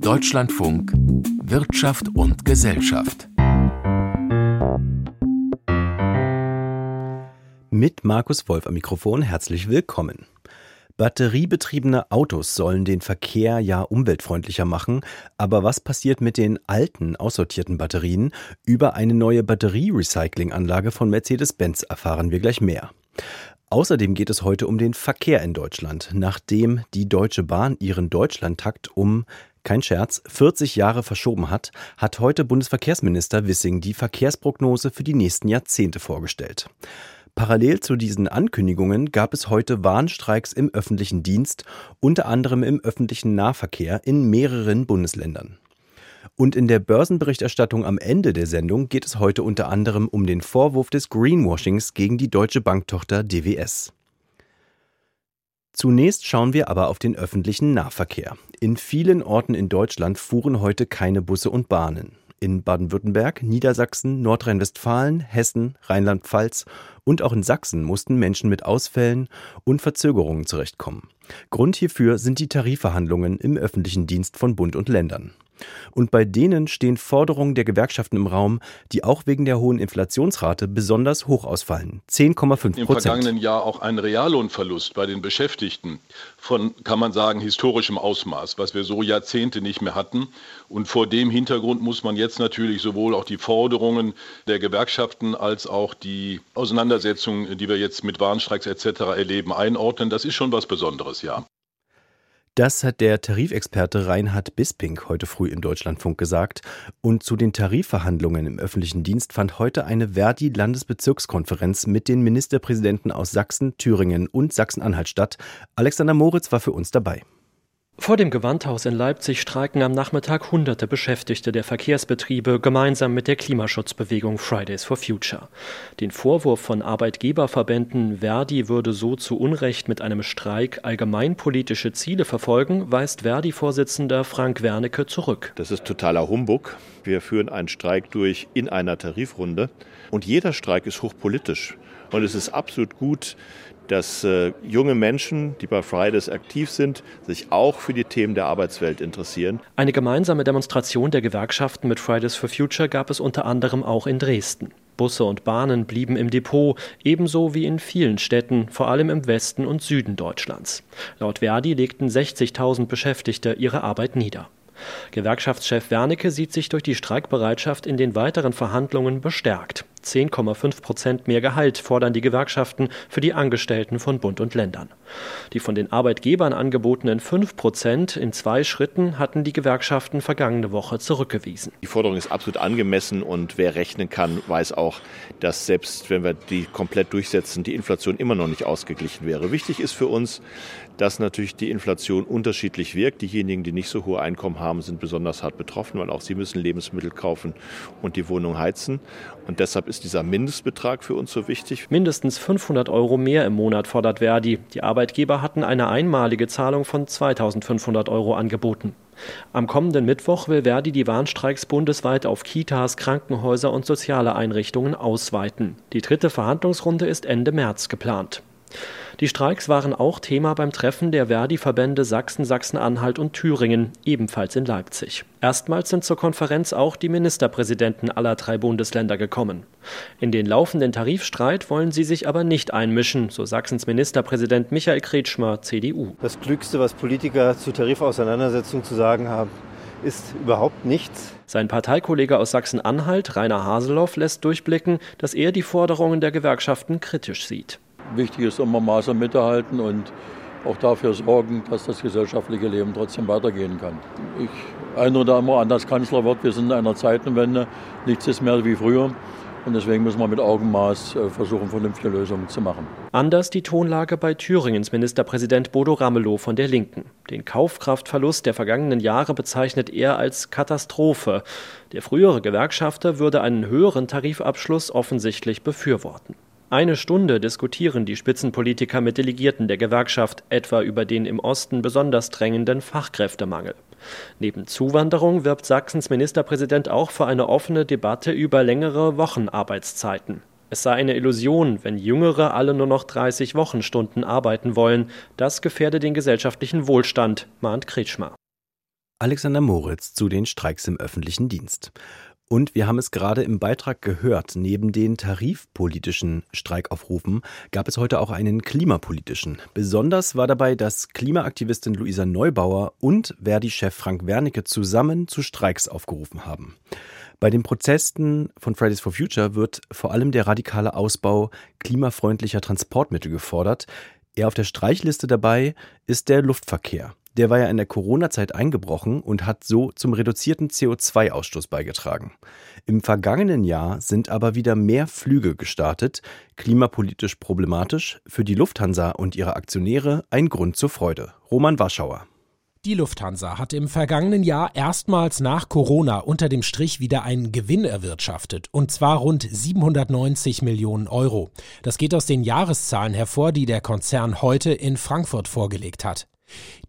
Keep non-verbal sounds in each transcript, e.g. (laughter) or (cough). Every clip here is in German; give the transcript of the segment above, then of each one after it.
Deutschlandfunk Wirtschaft und Gesellschaft. Mit Markus Wolf am Mikrofon herzlich willkommen. Batteriebetriebene Autos sollen den Verkehr ja umweltfreundlicher machen, aber was passiert mit den alten, aussortierten Batterien? Über eine neue Batterierecyclinganlage von Mercedes-Benz erfahren wir gleich mehr. Außerdem geht es heute um den Verkehr in Deutschland, nachdem die Deutsche Bahn ihren Deutschlandtakt um kein Scherz, 40 Jahre verschoben hat, hat heute Bundesverkehrsminister Wissing die Verkehrsprognose für die nächsten Jahrzehnte vorgestellt. Parallel zu diesen Ankündigungen gab es heute Warnstreiks im öffentlichen Dienst, unter anderem im öffentlichen Nahverkehr in mehreren Bundesländern. Und in der Börsenberichterstattung am Ende der Sendung geht es heute unter anderem um den Vorwurf des Greenwashings gegen die deutsche Banktochter DWS. Zunächst schauen wir aber auf den öffentlichen Nahverkehr. In vielen Orten in Deutschland fuhren heute keine Busse und Bahnen in Baden-Württemberg, Niedersachsen, Nordrhein-Westfalen, Hessen, Rheinland-Pfalz und auch in Sachsen mussten Menschen mit Ausfällen und Verzögerungen zurechtkommen. Grund hierfür sind die Tarifverhandlungen im öffentlichen Dienst von Bund und Ländern. Und bei denen stehen Forderungen der Gewerkschaften im Raum, die auch wegen der hohen Inflationsrate besonders hoch ausfallen. 10,5 Prozent. Im vergangenen Jahr auch ein Reallohnverlust bei den Beschäftigten von, kann man sagen, historischem Ausmaß, was wir so Jahrzehnte nicht mehr hatten. Und vor dem Hintergrund muss man jetzt natürlich sowohl auch die Forderungen der Gewerkschaften als auch die Auseinandersetzungen, die wir jetzt mit Warnstreiks etc. erleben, einordnen. Das ist schon was Besonderes, ja. Das hat der Tarifexperte Reinhard Bisping heute früh im Deutschlandfunk gesagt. Und zu den Tarifverhandlungen im öffentlichen Dienst fand heute eine Verdi-Landesbezirkskonferenz mit den Ministerpräsidenten aus Sachsen, Thüringen und Sachsen-Anhalt statt. Alexander Moritz war für uns dabei. Vor dem Gewandhaus in Leipzig streiken am Nachmittag hunderte Beschäftigte der Verkehrsbetriebe gemeinsam mit der Klimaschutzbewegung Fridays for Future. Den Vorwurf von Arbeitgeberverbänden, Verdi würde so zu Unrecht mit einem Streik allgemeinpolitische Ziele verfolgen, weist Verdi-Vorsitzender Frank Wernicke zurück. Das ist totaler Humbug. Wir führen einen Streik durch in einer Tarifrunde und jeder Streik ist hochpolitisch. Und es ist absolut gut, dass äh, junge Menschen, die bei Fridays aktiv sind, sich auch für die Themen der Arbeitswelt interessieren. Eine gemeinsame Demonstration der Gewerkschaften mit Fridays for Future gab es unter anderem auch in Dresden. Busse und Bahnen blieben im Depot, ebenso wie in vielen Städten, vor allem im Westen und Süden Deutschlands. Laut Verdi legten 60.000 Beschäftigte ihre Arbeit nieder. Gewerkschaftschef Wernicke sieht sich durch die Streikbereitschaft in den weiteren Verhandlungen bestärkt. 10,5 Prozent mehr Gehalt fordern die Gewerkschaften für die Angestellten von Bund und Ländern. Die von den Arbeitgebern angebotenen 5 Prozent in zwei Schritten hatten die Gewerkschaften vergangene Woche zurückgewiesen. Die Forderung ist absolut angemessen und wer rechnen kann, weiß auch, dass selbst wenn wir die komplett durchsetzen, die Inflation immer noch nicht ausgeglichen wäre. Wichtig ist für uns, dass natürlich die Inflation unterschiedlich wirkt. Diejenigen, die nicht so hohe Einkommen haben, sind besonders hart betroffen, weil auch sie müssen Lebensmittel kaufen und die Wohnung heizen. Und deshalb ist dieser Mindestbetrag für uns so wichtig. Mindestens 500 Euro mehr im Monat fordert Verdi. Die Arbeitgeber hatten eine einmalige Zahlung von 2500 Euro angeboten. Am kommenden Mittwoch will Verdi die Warnstreiks bundesweit auf Kitas, Krankenhäuser und soziale Einrichtungen ausweiten. Die dritte Verhandlungsrunde ist Ende März geplant. Die Streiks waren auch Thema beim Treffen der Verdi-Verbände Sachsen, Sachsen-Anhalt und Thüringen, ebenfalls in Leipzig. Erstmals sind zur Konferenz auch die Ministerpräsidenten aller drei Bundesländer gekommen. In den laufenden Tarifstreit wollen sie sich aber nicht einmischen, so Sachsens Ministerpräsident Michael Kretschmer, CDU. Das Klügste, was Politiker zu Tarifauseinandersetzungen zu sagen haben, ist überhaupt nichts. Sein Parteikollege aus Sachsen-Anhalt, Rainer Haseloff, lässt durchblicken, dass er die Forderungen der Gewerkschaften kritisch sieht. Wichtig ist immer Maß und Mitte halten und auch dafür sorgen, dass das gesellschaftliche Leben trotzdem weitergehen kann. Ich erinnere da immer an das Kanzlerwort, wir sind in einer Zeitenwende, nichts ist mehr wie früher. Und deswegen müssen wir mit Augenmaß äh, versuchen, vernünftige Lösungen zu machen. Anders die Tonlage bei Thüringens Ministerpräsident Bodo Ramelow von der Linken. Den Kaufkraftverlust der vergangenen Jahre bezeichnet er als Katastrophe. Der frühere Gewerkschafter würde einen höheren Tarifabschluss offensichtlich befürworten. Eine Stunde diskutieren die Spitzenpolitiker mit Delegierten der Gewerkschaft etwa über den im Osten besonders drängenden Fachkräftemangel. Neben Zuwanderung wirbt Sachsens Ministerpräsident auch für eine offene Debatte über längere Wochenarbeitszeiten. Es sei eine Illusion, wenn Jüngere alle nur noch 30 Wochenstunden arbeiten wollen. Das gefährde den gesellschaftlichen Wohlstand, mahnt Kretschmer. Alexander Moritz zu den Streiks im öffentlichen Dienst. Und wir haben es gerade im Beitrag gehört, neben den tarifpolitischen Streikaufrufen gab es heute auch einen klimapolitischen. Besonders war dabei, dass Klimaaktivistin Luisa Neubauer und Verdi-Chef Frank Wernicke zusammen zu Streiks aufgerufen haben. Bei den Protesten von Fridays for Future wird vor allem der radikale Ausbau klimafreundlicher Transportmittel gefordert. Eher auf der Streichliste dabei ist der Luftverkehr. Der war ja in der Corona-Zeit eingebrochen und hat so zum reduzierten CO2-Ausstoß beigetragen. Im vergangenen Jahr sind aber wieder mehr Flüge gestartet, klimapolitisch problematisch, für die Lufthansa und ihre Aktionäre ein Grund zur Freude. Roman Warschauer. Die Lufthansa hat im vergangenen Jahr erstmals nach Corona unter dem Strich wieder einen Gewinn erwirtschaftet, und zwar rund 790 Millionen Euro. Das geht aus den Jahreszahlen hervor, die der Konzern heute in Frankfurt vorgelegt hat.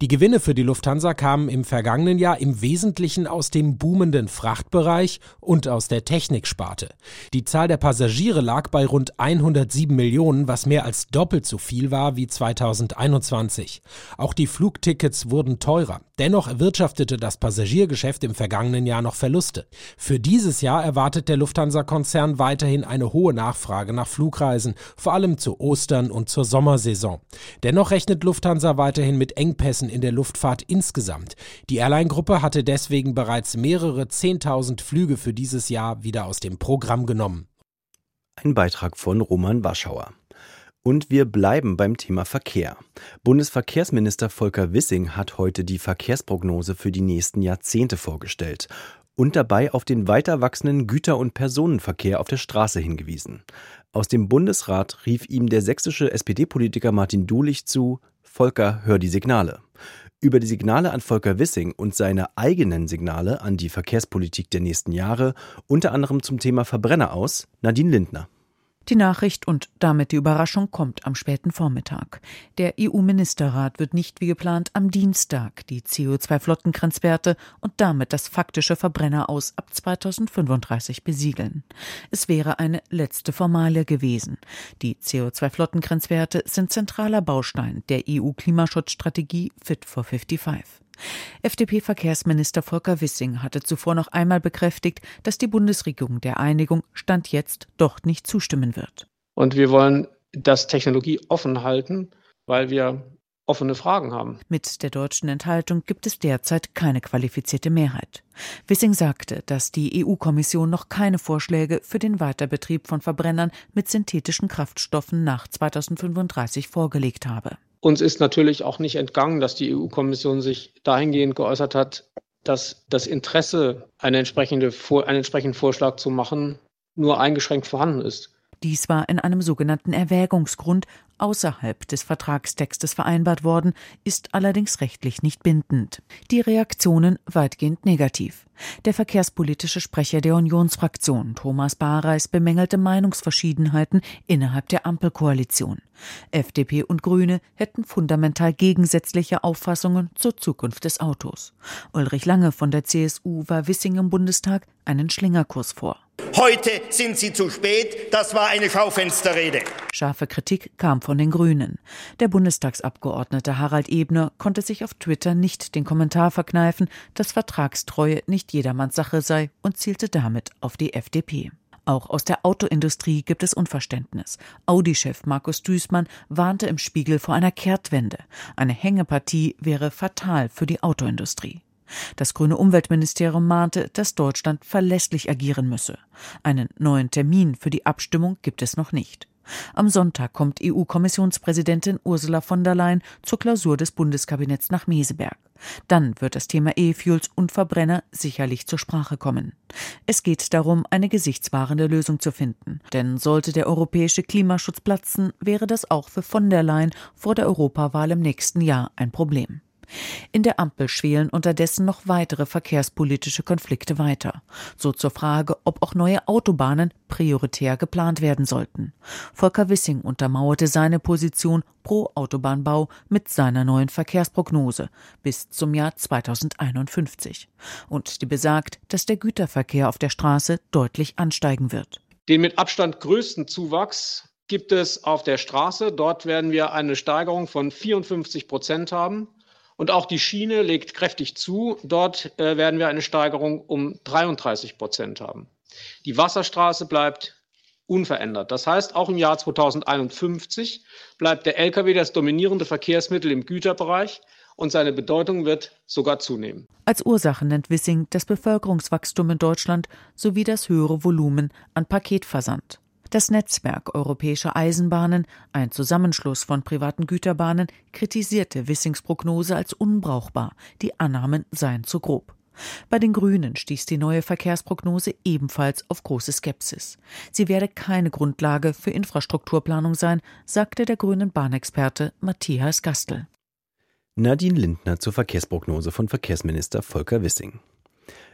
Die Gewinne für die Lufthansa kamen im vergangenen Jahr im Wesentlichen aus dem boomenden Frachtbereich und aus der Techniksparte. Die Zahl der Passagiere lag bei rund 107 Millionen, was mehr als doppelt so viel war wie 2021. Auch die Flugtickets wurden teurer. Dennoch erwirtschaftete das Passagiergeschäft im vergangenen Jahr noch Verluste. Für dieses Jahr erwartet der Lufthansa-Konzern weiterhin eine hohe Nachfrage nach Flugreisen, vor allem zu Ostern und zur Sommersaison. Dennoch rechnet Lufthansa weiterhin mit Engpässen in der Luftfahrt insgesamt. Die Airline-Gruppe hatte deswegen bereits mehrere 10.000 Flüge für dieses Jahr wieder aus dem Programm genommen. Ein Beitrag von Roman Warschauer. Und wir bleiben beim Thema Verkehr. Bundesverkehrsminister Volker Wissing hat heute die Verkehrsprognose für die nächsten Jahrzehnte vorgestellt und dabei auf den weiter wachsenden Güter- und Personenverkehr auf der Straße hingewiesen. Aus dem Bundesrat rief ihm der sächsische SPD-Politiker Martin Dulich zu, Volker, hör die Signale. Über die Signale an Volker Wissing und seine eigenen Signale an die Verkehrspolitik der nächsten Jahre, unter anderem zum Thema Verbrenner aus, Nadine Lindner. Die Nachricht und damit die Überraschung kommt am späten Vormittag. Der EU-Ministerrat wird nicht wie geplant am Dienstag die CO2-Flottengrenzwerte und damit das faktische Verbrenner aus ab 2035 besiegeln. Es wäre eine letzte Formalie gewesen. Die CO2-Flottengrenzwerte sind zentraler Baustein der EU-Klimaschutzstrategie Fit for 55. FDP-Verkehrsminister Volker Wissing hatte zuvor noch einmal bekräftigt, dass die Bundesregierung der Einigung Stand jetzt doch nicht zustimmen wird. Und wir wollen das Technologie offen halten, weil wir offene Fragen haben. Mit der deutschen Enthaltung gibt es derzeit keine qualifizierte Mehrheit. Wissing sagte, dass die EU-Kommission noch keine Vorschläge für den Weiterbetrieb von Verbrennern mit synthetischen Kraftstoffen nach 2035 vorgelegt habe. Uns ist natürlich auch nicht entgangen, dass die EU-Kommission sich dahingehend geäußert hat, dass das Interesse, eine entsprechende, einen entsprechenden Vorschlag zu machen, nur eingeschränkt vorhanden ist. Dies war in einem sogenannten Erwägungsgrund außerhalb des Vertragstextes vereinbart worden, ist allerdings rechtlich nicht bindend. Die Reaktionen weitgehend negativ. Der verkehrspolitische Sprecher der Unionsfraktion, Thomas Bareis, bemängelte Meinungsverschiedenheiten innerhalb der Ampelkoalition. FDP und Grüne hätten fundamental gegensätzliche Auffassungen zur Zukunft des Autos. Ulrich Lange von der CSU war Wissing im Bundestag einen Schlingerkurs vor. Heute sind Sie zu spät. Das war eine Schaufensterrede. Scharfe Kritik kam von den Grünen. Der Bundestagsabgeordnete Harald Ebner konnte sich auf Twitter nicht den Kommentar verkneifen, dass Vertragstreue nicht jedermanns Sache sei und zielte damit auf die FDP. Auch aus der Autoindustrie gibt es Unverständnis. Audi-Chef Markus Düßmann warnte im Spiegel vor einer Kehrtwende. Eine Hängepartie wäre fatal für die Autoindustrie. Das grüne Umweltministerium mahnte, dass Deutschland verlässlich agieren müsse. Einen neuen Termin für die Abstimmung gibt es noch nicht. Am Sonntag kommt EU-Kommissionspräsidentin Ursula von der Leyen zur Klausur des Bundeskabinetts nach Meseberg. Dann wird das Thema E-Fuels und Verbrenner sicherlich zur Sprache kommen. Es geht darum, eine gesichtswahrende Lösung zu finden. Denn sollte der europäische Klimaschutz platzen, wäre das auch für von der Leyen vor der Europawahl im nächsten Jahr ein Problem. In der Ampel schwelen unterdessen noch weitere verkehrspolitische Konflikte weiter. So zur Frage, ob auch neue Autobahnen prioritär geplant werden sollten. Volker Wissing untermauerte seine Position pro Autobahnbau mit seiner neuen Verkehrsprognose bis zum Jahr 2051. Und die besagt, dass der Güterverkehr auf der Straße deutlich ansteigen wird. Den mit Abstand größten Zuwachs gibt es auf der Straße. Dort werden wir eine Steigerung von 54 Prozent haben. Und auch die Schiene legt kräftig zu. Dort äh, werden wir eine Steigerung um 33 Prozent haben. Die Wasserstraße bleibt unverändert. Das heißt, auch im Jahr 2051 bleibt der Lkw das dominierende Verkehrsmittel im Güterbereich und seine Bedeutung wird sogar zunehmen. Als Ursache nennt Wissing das Bevölkerungswachstum in Deutschland sowie das höhere Volumen an Paketversand. Das Netzwerk Europäischer Eisenbahnen, ein Zusammenschluss von privaten Güterbahnen, kritisierte Wissings Prognose als unbrauchbar. Die Annahmen seien zu grob. Bei den Grünen stieß die neue Verkehrsprognose ebenfalls auf große Skepsis. Sie werde keine Grundlage für Infrastrukturplanung sein, sagte der grünen Bahnexperte Matthias Gastel. Nadine Lindner zur Verkehrsprognose von Verkehrsminister Volker Wissing.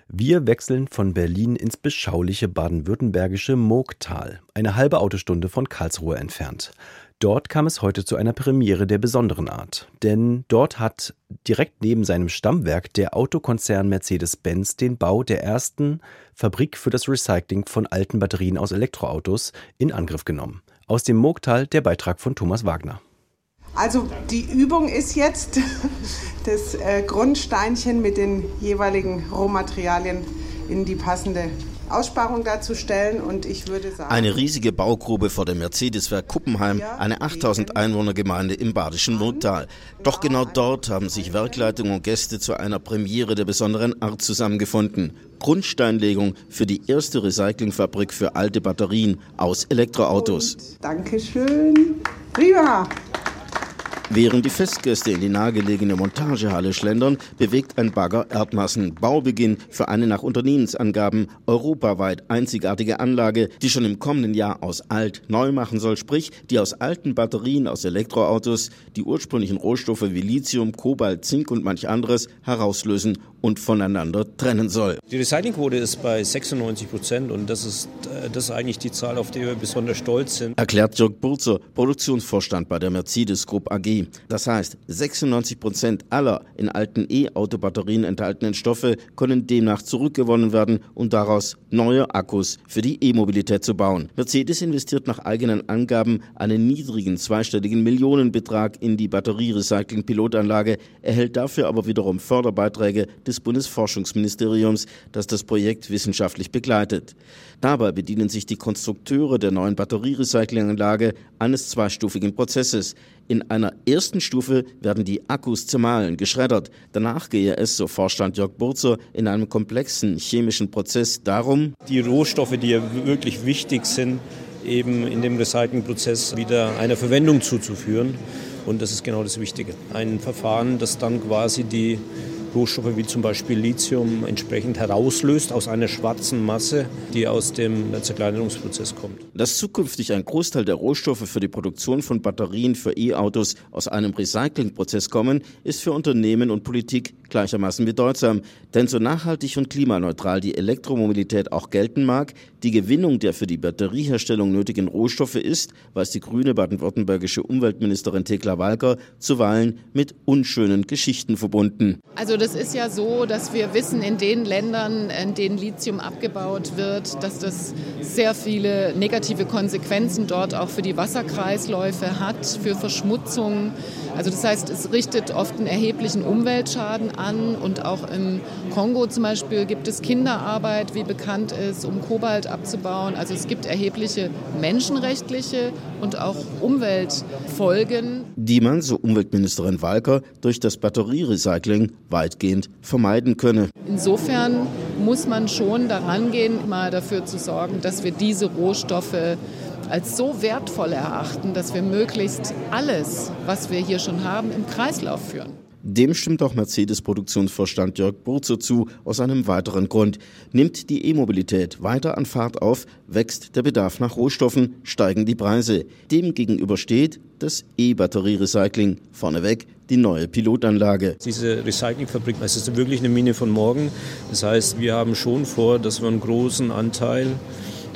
Wir wechseln von Berlin ins beschauliche baden-württembergische Moogtal, eine halbe Autostunde von Karlsruhe entfernt. Dort kam es heute zu einer Premiere der besonderen Art, denn dort hat direkt neben seinem Stammwerk der Autokonzern Mercedes-Benz den Bau der ersten Fabrik für das Recycling von alten Batterien aus Elektroautos in Angriff genommen. Aus dem Moogtal der Beitrag von Thomas Wagner. Also die Übung ist jetzt, (laughs) das äh, Grundsteinchen mit den jeweiligen Rohmaterialien in die passende Aussparung darzustellen und ich würde sagen... Eine riesige Baugrube vor dem Mercedes-Werk Kuppenheim, eine 8000 Einwohner-Gemeinde im badischen Murtal. Doch genau dort haben sich Werkleitung und Gäste zu einer Premiere der besonderen Art zusammengefunden. Grundsteinlegung für die erste Recyclingfabrik für alte Batterien aus Elektroautos. Und Dankeschön. Prima. Während die Festgäste in die nahegelegene Montagehalle schlendern, bewegt ein Bagger Erdmassen. Baubeginn für eine nach Unternehmensangaben europaweit einzigartige Anlage, die schon im kommenden Jahr aus alt neu machen soll, sprich die aus alten Batterien aus Elektroautos die ursprünglichen Rohstoffe wie Lithium, Kobalt, Zink und manch anderes herauslösen und voneinander trennen soll. Die Recyclingquote ist bei 96 Prozent und das ist, äh, das ist eigentlich die Zahl, auf die wir besonders stolz sind. Erklärt Jörg Burzer, Produktionsvorstand bei der Mercedes Group AG. Das heißt, 96 Prozent aller in alten E-Auto-Batterien enthaltenen Stoffe können demnach zurückgewonnen werden und daraus neue Akkus für die E-Mobilität zu bauen. Mercedes investiert nach eigenen Angaben einen niedrigen zweistelligen Millionenbetrag in die Batterierecycling-Pilotanlage, erhält dafür aber wiederum Förderbeiträge des Bundesforschungsministeriums, das das Projekt wissenschaftlich begleitet. Dabei bedienen sich die Konstrukteure der neuen Batterierecyclinganlage eines zweistufigen Prozesses. In einer ersten Stufe werden die Akkus zermahlen, geschreddert. Danach gehe es, so Vorstand Jörg Burzer, in einem komplexen chemischen Prozess darum, die Rohstoffe, die ja wirklich wichtig sind, eben in dem Recyclingprozess wieder einer Verwendung zuzuführen. Und das ist genau das Wichtige. Ein Verfahren, das dann quasi die Rohstoffe wie zum Beispiel Lithium entsprechend herauslöst aus einer schwarzen Masse, die aus dem Zerkleinerungsprozess kommt. Dass zukünftig ein Großteil der Rohstoffe für die Produktion von Batterien für E-Autos aus einem Recyclingprozess kommen, ist für Unternehmen und Politik gleichermaßen bedeutsam. Denn so nachhaltig und klimaneutral die Elektromobilität auch gelten mag, die Gewinnung der für die Batterieherstellung nötigen Rohstoffe ist, weiß die grüne baden-württembergische Umweltministerin Thekla Walker, zuweilen mit unschönen Geschichten verbunden. Also das ist ja so, dass wir wissen, in den Ländern, in denen Lithium abgebaut wird, dass das sehr viele negative Konsequenzen dort auch für die Wasserkreisläufe hat, für Verschmutzung. Also das heißt, es richtet oft einen erheblichen Umweltschaden an und auch im Kongo zum Beispiel gibt es Kinderarbeit, wie bekannt ist, um Kobalt abzubauen. Also es gibt erhebliche menschenrechtliche und auch Umweltfolgen. Die man, so Umweltministerin Walker, durch das Batterierecycling weitgehend vermeiden könne. Insofern muss man schon daran gehen, mal dafür zu sorgen, dass wir diese Rohstoffe als so wertvoll erachten, dass wir möglichst alles, was wir hier schon haben, im Kreislauf führen. Dem stimmt auch Mercedes-Produktionsvorstand Jörg Burzer zu, aus einem weiteren Grund. Nimmt die E-Mobilität weiter an Fahrt auf, wächst der Bedarf nach Rohstoffen, steigen die Preise. Dem gegenüber steht das E-Batterie-Recycling. Vorneweg die neue Pilotanlage. Diese Recyclingfabrik, es ist wirklich eine Mine von morgen. Das heißt, wir haben schon vor, dass wir einen großen Anteil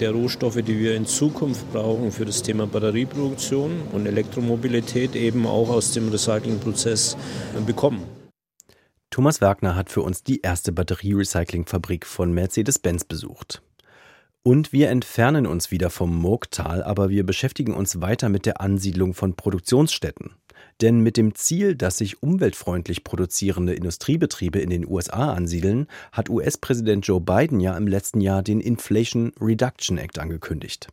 der Rohstoffe, die wir in Zukunft brauchen für das Thema Batterieproduktion und Elektromobilität eben auch aus dem Recyclingprozess bekommen. Thomas Wagner hat für uns die erste Batterierecyclingfabrik von Mercedes-Benz besucht. Und wir entfernen uns wieder vom Murgtal, aber wir beschäftigen uns weiter mit der Ansiedlung von Produktionsstätten. Denn mit dem Ziel, dass sich umweltfreundlich produzierende Industriebetriebe in den USA ansiedeln, hat US-Präsident Joe Biden ja im letzten Jahr den Inflation Reduction Act angekündigt.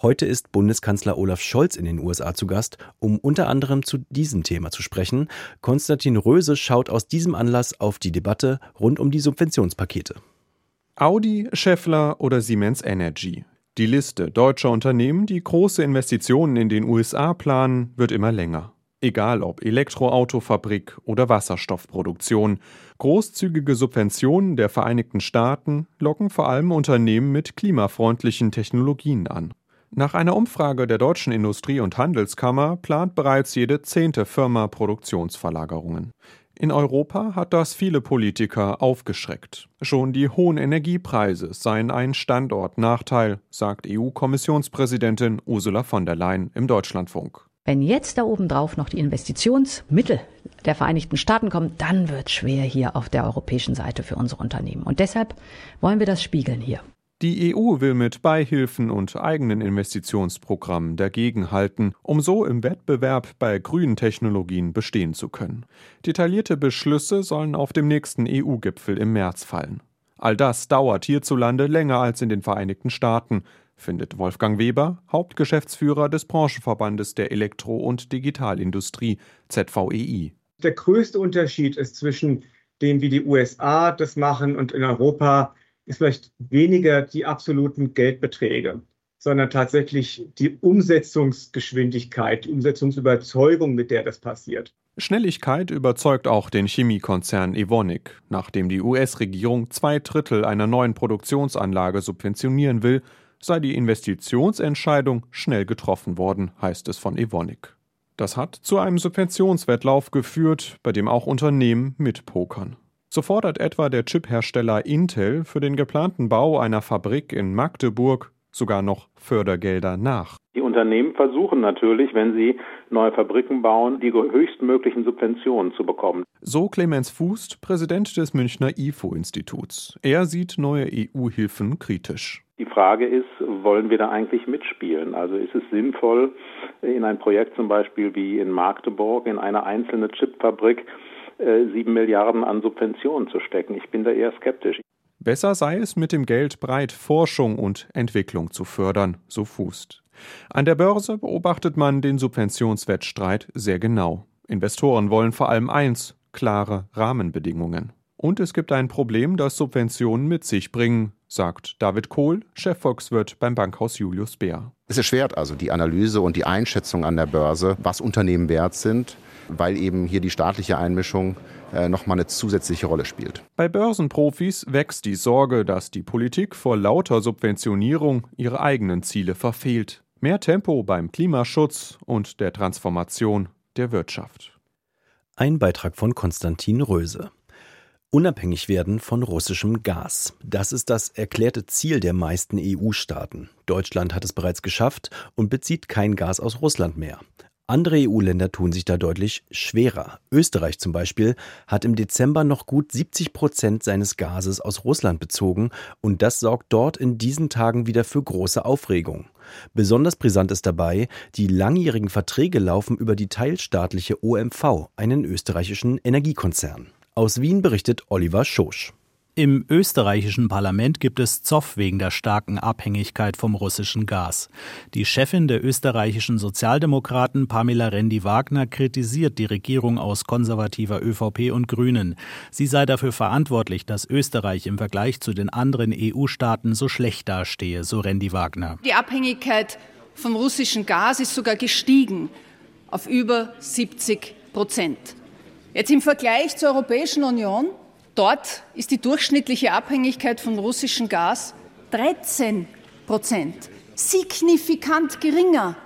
Heute ist Bundeskanzler Olaf Scholz in den USA zu Gast, um unter anderem zu diesem Thema zu sprechen. Konstantin Röse schaut aus diesem Anlass auf die Debatte rund um die Subventionspakete. Audi, Schaeffler oder Siemens Energy. Die Liste deutscher Unternehmen, die große Investitionen in den USA planen, wird immer länger. Egal ob Elektroautofabrik oder Wasserstoffproduktion. Großzügige Subventionen der Vereinigten Staaten locken vor allem Unternehmen mit klimafreundlichen Technologien an. Nach einer Umfrage der Deutschen Industrie- und Handelskammer plant bereits jede zehnte Firma Produktionsverlagerungen. In Europa hat das viele Politiker aufgeschreckt. Schon die hohen Energiepreise seien ein Standortnachteil, sagt EU-Kommissionspräsidentin Ursula von der Leyen im Deutschlandfunk. Wenn jetzt da oben drauf noch die Investitionsmittel der Vereinigten Staaten kommen, dann wird es schwer hier auf der europäischen Seite für unsere Unternehmen. Und deshalb wollen wir das spiegeln hier. Die EU will mit Beihilfen und eigenen Investitionsprogrammen dagegenhalten, um so im Wettbewerb bei grünen Technologien bestehen zu können. Detaillierte Beschlüsse sollen auf dem nächsten EU-Gipfel im März fallen. All das dauert hierzulande länger als in den Vereinigten Staaten, findet Wolfgang Weber, Hauptgeschäftsführer des Branchenverbandes der Elektro- und Digitalindustrie ZVEI. Der größte Unterschied ist zwischen dem, wie die USA das machen und in Europa ist vielleicht weniger die absoluten Geldbeträge, sondern tatsächlich die Umsetzungsgeschwindigkeit, die Umsetzungsüberzeugung, mit der das passiert. Schnelligkeit überzeugt auch den Chemiekonzern Evonik. Nachdem die US-Regierung zwei Drittel einer neuen Produktionsanlage subventionieren will, sei die Investitionsentscheidung schnell getroffen worden, heißt es von Evonik. Das hat zu einem Subventionswettlauf geführt, bei dem auch Unternehmen mitpokern. So fordert etwa der Chiphersteller Intel für den geplanten Bau einer Fabrik in Magdeburg sogar noch Fördergelder nach. Die Unternehmen versuchen natürlich, wenn sie neue Fabriken bauen, die höchstmöglichen Subventionen zu bekommen. So Clemens Fußt, Präsident des Münchner IFO-Instituts. Er sieht neue EU-Hilfen kritisch. Die Frage ist, wollen wir da eigentlich mitspielen? Also ist es sinnvoll, in ein Projekt zum Beispiel wie in Magdeburg, in eine einzelne Chipfabrik, äh, sieben Milliarden an Subventionen zu stecken. Ich bin da eher skeptisch. Besser sei es, mit dem Geld breit Forschung und Entwicklung zu fördern, so Fußt. An der Börse beobachtet man den Subventionswettstreit sehr genau. Investoren wollen vor allem eins, klare Rahmenbedingungen. Und es gibt ein Problem, das Subventionen mit sich bringen, sagt David Kohl, Chefvolkswirt beim Bankhaus Julius Bär. Es erschwert also die Analyse und die Einschätzung an der Börse, was Unternehmen wert sind, weil eben hier die staatliche Einmischung äh, nochmal eine zusätzliche Rolle spielt. Bei Börsenprofis wächst die Sorge, dass die Politik vor lauter Subventionierung ihre eigenen Ziele verfehlt. Mehr Tempo beim Klimaschutz und der Transformation der Wirtschaft. Ein Beitrag von Konstantin Röse. Unabhängig werden von russischem Gas. Das ist das erklärte Ziel der meisten EU-Staaten. Deutschland hat es bereits geschafft und bezieht kein Gas aus Russland mehr. Andere EU-Länder tun sich da deutlich schwerer. Österreich zum Beispiel hat im Dezember noch gut 70 Prozent seines Gases aus Russland bezogen und das sorgt dort in diesen Tagen wieder für große Aufregung. Besonders brisant ist dabei, die langjährigen Verträge laufen über die teilstaatliche OMV, einen österreichischen Energiekonzern. Aus Wien berichtet Oliver Schosch. Im österreichischen Parlament gibt es Zoff wegen der starken Abhängigkeit vom russischen Gas. Die Chefin der österreichischen Sozialdemokraten Pamela Rendi-Wagner kritisiert die Regierung aus konservativer ÖVP und Grünen. Sie sei dafür verantwortlich, dass Österreich im Vergleich zu den anderen EU-Staaten so schlecht dastehe, so Rendi-Wagner. Die Abhängigkeit vom russischen Gas ist sogar gestiegen auf über 70 Prozent. Jetzt im Vergleich zur Europäischen Union Dort ist die durchschnittliche Abhängigkeit von russischem Gas 13 Prozent, signifikant geringer.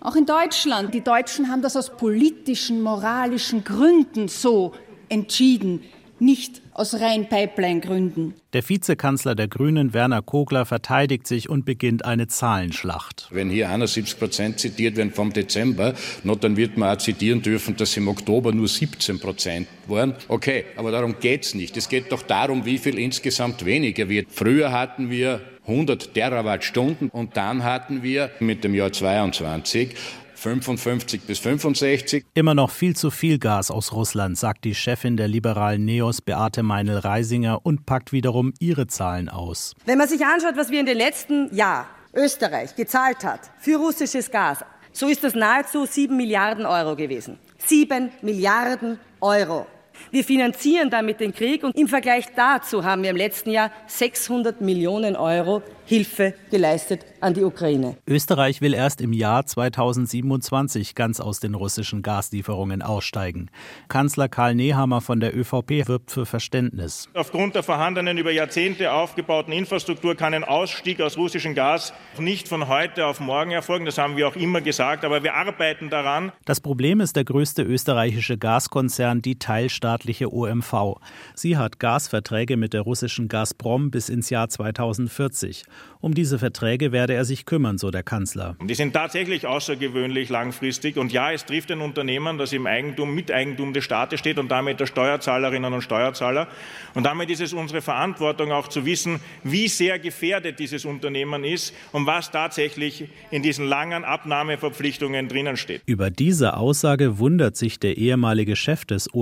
Auch in Deutschland. Die Deutschen haben das aus politischen, moralischen Gründen so entschieden nicht aus rein Pipeline-Gründen. Der Vizekanzler der Grünen, Werner Kogler, verteidigt sich und beginnt eine Zahlenschlacht. Wenn hier 71 Prozent zitiert werden vom Dezember, no, dann wird man auch zitieren dürfen, dass im Oktober nur 17 Prozent waren. Okay, aber darum geht es nicht. Es geht doch darum, wie viel insgesamt weniger wird. Früher hatten wir 100 Terawattstunden und dann hatten wir mit dem Jahr 22 55 bis 65. Immer noch viel zu viel Gas aus Russland, sagt die Chefin der liberalen NEOS Beate Meinl-Reisinger und packt wiederum ihre Zahlen aus. Wenn man sich anschaut, was wir in den letzten Jahren Österreich gezahlt hat für russisches Gas, so ist das nahezu 7 Milliarden Euro gewesen. 7 Milliarden Euro. Wir finanzieren damit den Krieg und im Vergleich dazu haben wir im letzten Jahr 600 Millionen Euro Hilfe geleistet an die Ukraine. Österreich will erst im Jahr 2027 ganz aus den russischen Gaslieferungen aussteigen. Kanzler Karl Nehammer von der ÖVP wirbt für Verständnis. Aufgrund der vorhandenen über Jahrzehnte aufgebauten Infrastruktur kann ein Ausstieg aus russischem Gas nicht von heute auf morgen erfolgen. Das haben wir auch immer gesagt, aber wir arbeiten daran. Das Problem ist der größte österreichische Gaskonzern, die teilstaatliche OMV. Sie hat Gasverträge mit der russischen Gazprom bis ins Jahr 2040. Um diese Verträge werde er sich kümmern, so der Kanzler. Die sind tatsächlich außergewöhnlich langfristig. Und ja, es trifft ein Unternehmen, das im Eigentum, Miteigentum des Staates steht und damit der Steuerzahlerinnen und Steuerzahler. Und damit ist es unsere Verantwortung auch zu wissen, wie sehr gefährdet dieses Unternehmen ist und was tatsächlich in diesen langen Abnahmeverpflichtungen drinnen steht. Über diese Aussage wundert sich der ehemalige Chef des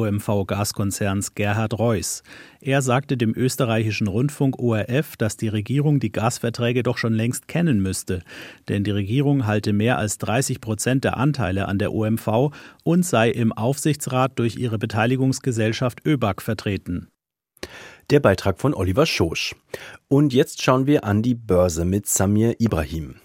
OMV-Gaskonzerns Gerhard Reuss. Er sagte dem österreichischen Rundfunk ORF, dass die Regierung die Gasverträge doch schon längst kennen müsste, denn die Regierung halte mehr als 30 Prozent der Anteile an der OMV und sei im Aufsichtsrat durch ihre Beteiligungsgesellschaft ÖBAG vertreten. Der Beitrag von Oliver Schosch. Und jetzt schauen wir an die Börse mit Samir Ibrahim.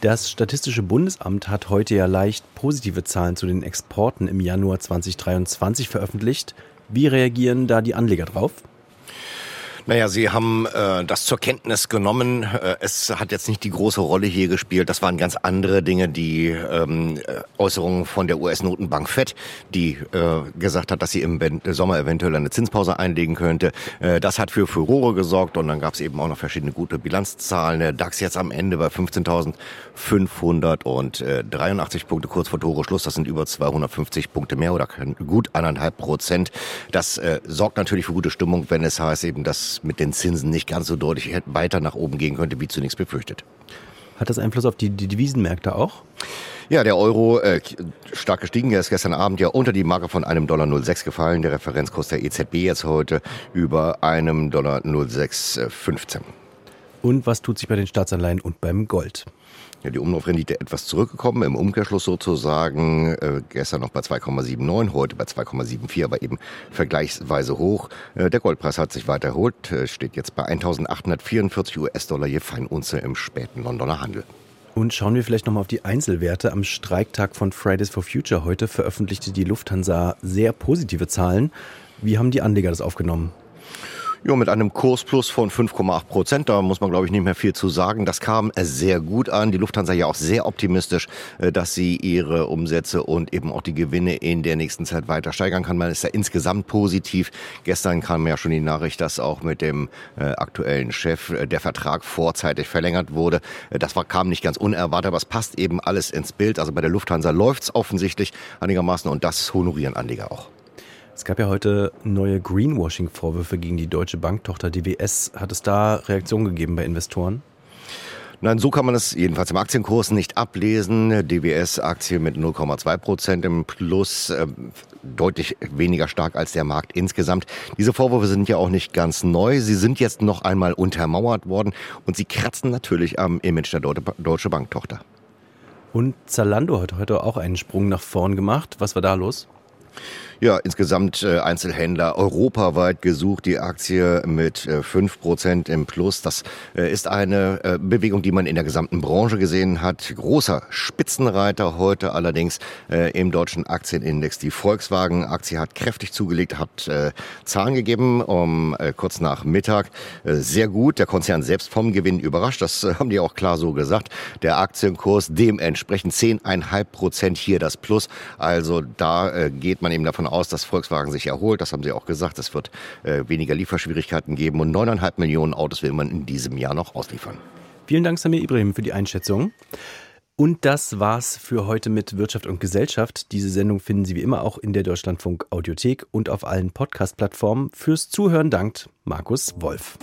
Das Statistische Bundesamt hat heute ja leicht positive Zahlen zu den Exporten im Januar 2023 veröffentlicht. Wie reagieren da die Anleger drauf? Naja, Sie haben äh, das zur Kenntnis genommen. Äh, es hat jetzt nicht die große Rolle hier gespielt. Das waren ganz andere Dinge, die ähm, äh, Äußerungen von der US-Notenbank FED, die äh, gesagt hat, dass sie im Sommer eventuell eine Zinspause einlegen könnte. Äh, das hat für Furore gesorgt und dann gab es eben auch noch verschiedene gute Bilanzzahlen. Der DAX jetzt am Ende bei 15.583 Punkte kurz vor Tore Schluss. Das sind über 250 Punkte mehr oder gut eineinhalb Prozent. Das äh, sorgt natürlich für gute Stimmung, wenn es heißt eben, dass mit den Zinsen nicht ganz so deutlich weiter nach oben gehen könnte, wie zunächst befürchtet. Hat das Einfluss auf die, die Devisenmärkte auch? Ja, der Euro äh, stark gestiegen. Er ist gestern Abend ja unter die Marke von einem Dollar 06 gefallen. Der Referenzkurs der EZB jetzt heute über einem Dollar 0615. Und was tut sich bei den Staatsanleihen und beim Gold? Ja, die Umlaufrendite etwas zurückgekommen, im Umkehrschluss sozusagen. Äh, gestern noch bei 2,79, heute bei 2,74, aber eben vergleichsweise hoch. Äh, der Goldpreis hat sich weiter erholt, äh, steht jetzt bei 1844 US-Dollar je Feinunze im späten Londoner Handel. Und schauen wir vielleicht nochmal auf die Einzelwerte. Am Streiktag von Fridays for Future heute veröffentlichte die Lufthansa sehr positive Zahlen. Wie haben die Anleger das aufgenommen? Ja, mit einem Kursplus von 5,8 Prozent. Da muss man, glaube ich, nicht mehr viel zu sagen. Das kam sehr gut an. Die Lufthansa ja auch sehr optimistisch, äh, dass sie ihre Umsätze und eben auch die Gewinne in der nächsten Zeit weiter steigern kann. Man ist ja insgesamt positiv. Gestern kam ja schon die Nachricht, dass auch mit dem äh, aktuellen Chef äh, der Vertrag vorzeitig verlängert wurde. Das war, kam nicht ganz unerwartet, aber es passt eben alles ins Bild. Also bei der Lufthansa läuft's offensichtlich einigermaßen und das honorieren Anleger auch. Es gab ja heute neue Greenwashing-Vorwürfe gegen die deutsche Banktochter DWS. Hat es da Reaktionen gegeben bei Investoren? Nein, so kann man es jedenfalls im Aktienkurs nicht ablesen. DWS-Aktie mit 0,2 Prozent im Plus, äh, deutlich weniger stark als der Markt insgesamt. Diese Vorwürfe sind ja auch nicht ganz neu. Sie sind jetzt noch einmal untermauert worden und sie kratzen natürlich am Image der Deutsche Banktochter. Und Zalando hat heute auch einen Sprung nach vorn gemacht. Was war da los? Ja, insgesamt äh, Einzelhändler europaweit gesucht, die Aktie mit äh, 5% im Plus. Das äh, ist eine Bewegung, die man in der gesamten Branche gesehen hat. Großer Spitzenreiter heute allerdings im deutschen Aktienindex. Die Volkswagen-Aktie hat kräftig zugelegt, hat Zahlen gegeben um kurz nach Mittag. Sehr gut. Der Konzern selbst vom Gewinn überrascht. Das haben die auch klar so gesagt. Der Aktienkurs dementsprechend 10,5 Prozent hier das Plus. Also da geht man eben davon aus, dass Volkswagen sich erholt. Das haben sie auch gesagt. Es wird äh, weniger Lieferschwierigkeiten geben und 9,5 Millionen Autos will man in diesem Jahr noch ausliefern. Vielen Dank, Samir Ibrahim, für die Einschätzung. Und das war's für heute mit Wirtschaft und Gesellschaft. Diese Sendung finden Sie wie immer auch in der Deutschlandfunk Audiothek und auf allen Podcast-Plattformen. Fürs Zuhören dankt Markus Wolf.